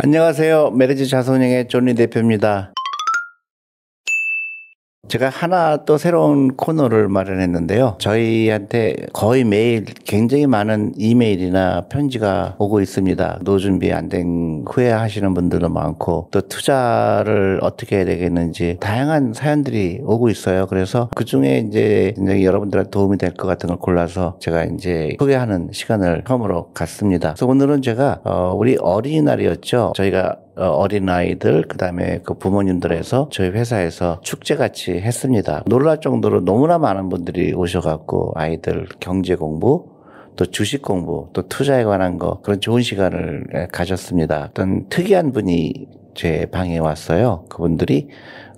안녕하세요. 메리츠 자산운용의 존리 대표입니다. 제가 하나 또 새로운 코너를 마련했는데요. 저희한테 거의 매일 굉장히 많은 이메일이나 편지가 오고 있습니다. 노후 준비 안 된 후회 하시는 분들도 많고 또 투자를 어떻게 해야 되겠는지 다양한 사연들이 오고 있어요. 그래서 그 중에 이제 굉장히 여러분들한테 도움이 될 것 같은 걸 골라서 제가 이제 소개하는 시간을 처음으로 갖습니다. 그래서 오늘은 제가 어 우리 어린이날이었죠. 저희가 어, 어린아이들 그다음에 그 부모님들에서 저희 회사에서 축제같이 했습니다. 놀랄 정도로 너무나 많은 분들이 오셔갖고 아이들 경제 공부 또 주식 공부 또 투자에 관한 거 그런 좋은 시간을 가졌습니다. 어떤 특이한 분이 제 방에 왔어요. 그분들이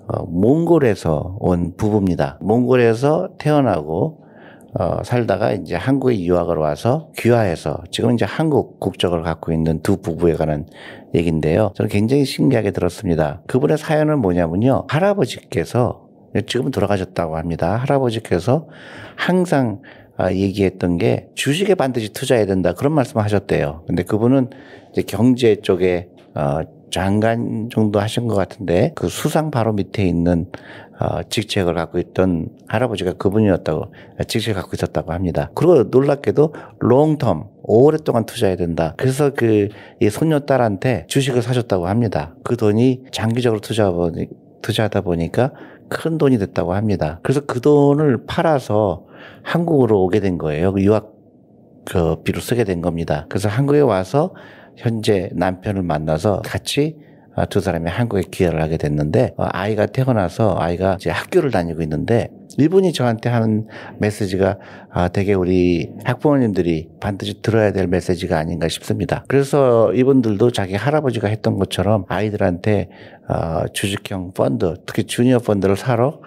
어, 몽골에서 온 부부입니다. 몽골에서 태어나고 어, 살다가 이제 한국에 유학을 와서 귀화해서 지금 이제 한국 국적을 갖고 있는 두 부부에 관한 얘기인데요. 저는 굉장히 신기하게 들었습니다. 그분의 사연은 뭐냐면요. 할아버지께서 지금은 돌아가셨다고 합니다. 할아버지께서 항상 아, 얘기했던 게 주식에 반드시 투자해야 된다 그런 말씀을 하셨대요. 근데 그분은 이제 경제 쪽에 어, 장관 정도 하신 것 같은데 그 수상 바로 밑에 있는 어, 직책을 갖고 있던 할아버지가 그분이었다고 직책을 갖고 있었다고 합니다. 그리고 놀랍게도 롱텀 오랫동안 투자해야 된다. 그래서 그 이 손녀딸한테 주식을 사줬다고 합니다. 그 돈이 장기적으로 투자 투자하다 보니까 큰 돈이 됐다고 합니다. 그래서 그 돈을 팔아서 한국으로 오게 된 거예요. 그 유학 그 비로 쓰게 된 겁니다. 그래서 한국에 와서 현재 남편을 만나서 같이 아, 두 사람이 한국에 귀화를 하게 됐는데 어, 아이가 태어나서 아이가 이제 학교를 다니고 있는데 이분이 저한테 하는 메시지가 아, 되게 우리 학부모님들이 반드시 들어야 될 메시지가 아닌가 싶습니다. 그래서 이분들도 자기 할아버지가 했던 것처럼 아이들한테 어, 주식형 펀드, 특히 주니어 펀드를 사러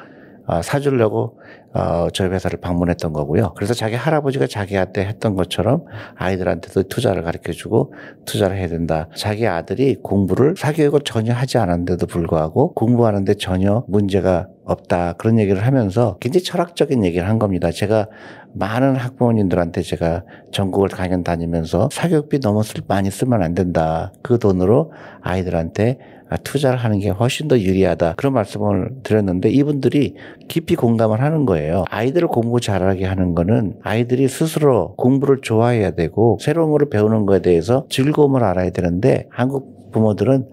어, 사주려고 어, 저희 회사를 방문했던 거고요. 그래서 자기 할아버지가 자기한테 했던 것처럼 아이들한테도 투자를 가르쳐 주고 투자를 해야 된다. 자기 아들이 공부를 사교육을 전혀 하지 않았는데도 불구하고 공부하는데 전혀 문제가 없다. 그런 얘기를 하면서 굉장히 철학적인 얘기를 한 겁니다. 제가 많은 학부모님들한테 제가 전국을 강연 다니면서 사교육비 너무 쓸, 많이 쓰면 안 된다. 그 돈으로 아이들한테 투자를 하는 게 훨씬 더 유리하다. 그런 말씀을 드렸는데 이분들이 깊이 공감을 하는 거예요. 아이들을 공부 잘하게 하는 거는 아이들이 스스로 공부를 좋아해야 되고 새로운 거를 배우는 거에 대해서 즐거움을 알아야 되는데 한국 부모들은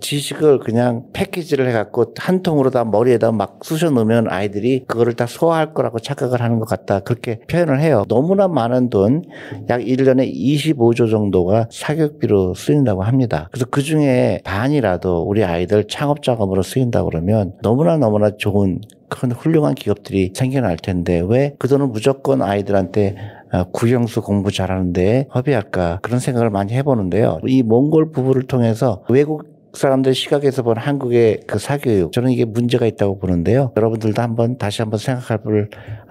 지식을 그냥 패키지를 해갖고 한 통으로 다 머리에다 막 쑤셔 넣으면 아이들이 그거를 다 소화할 거라고 착각을 하는 것 같다. 그렇게 표현을 해요. 너무나 많은 돈, 약 1년에 25조 정도가 사교육비로 쓰인다고 합니다. 그래서 그 중에 반이라도 우리 아이들 창업 자금으로 쓰인다 그러면 너무나 너무나 좋은 큰 훌륭한 기업들이 생겨날 텐데 왜 그 돈을 무조건 아이들한테 아, 구형수 공부 잘하는데 허비할까 그런 생각을 많이 해보는데요. 이 몽골 부부를 통해서 외국 사람들 시각에서 본 한국의 그 사교육 저는 이게 문제가 있다고 보는데요. 여러분들도 한번 다시 한번 생각할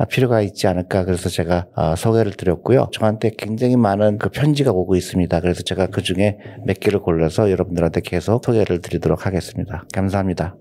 필요가 있지 않을까 그래서 제가 어, 소개를 드렸고요. 저한테 굉장히 많은 그 편지가 오고 있습니다. 그래서 제가 그 중에 몇 개를 골라서 여러분들한테 계속 소개를 드리도록 하겠습니다. 감사합니다.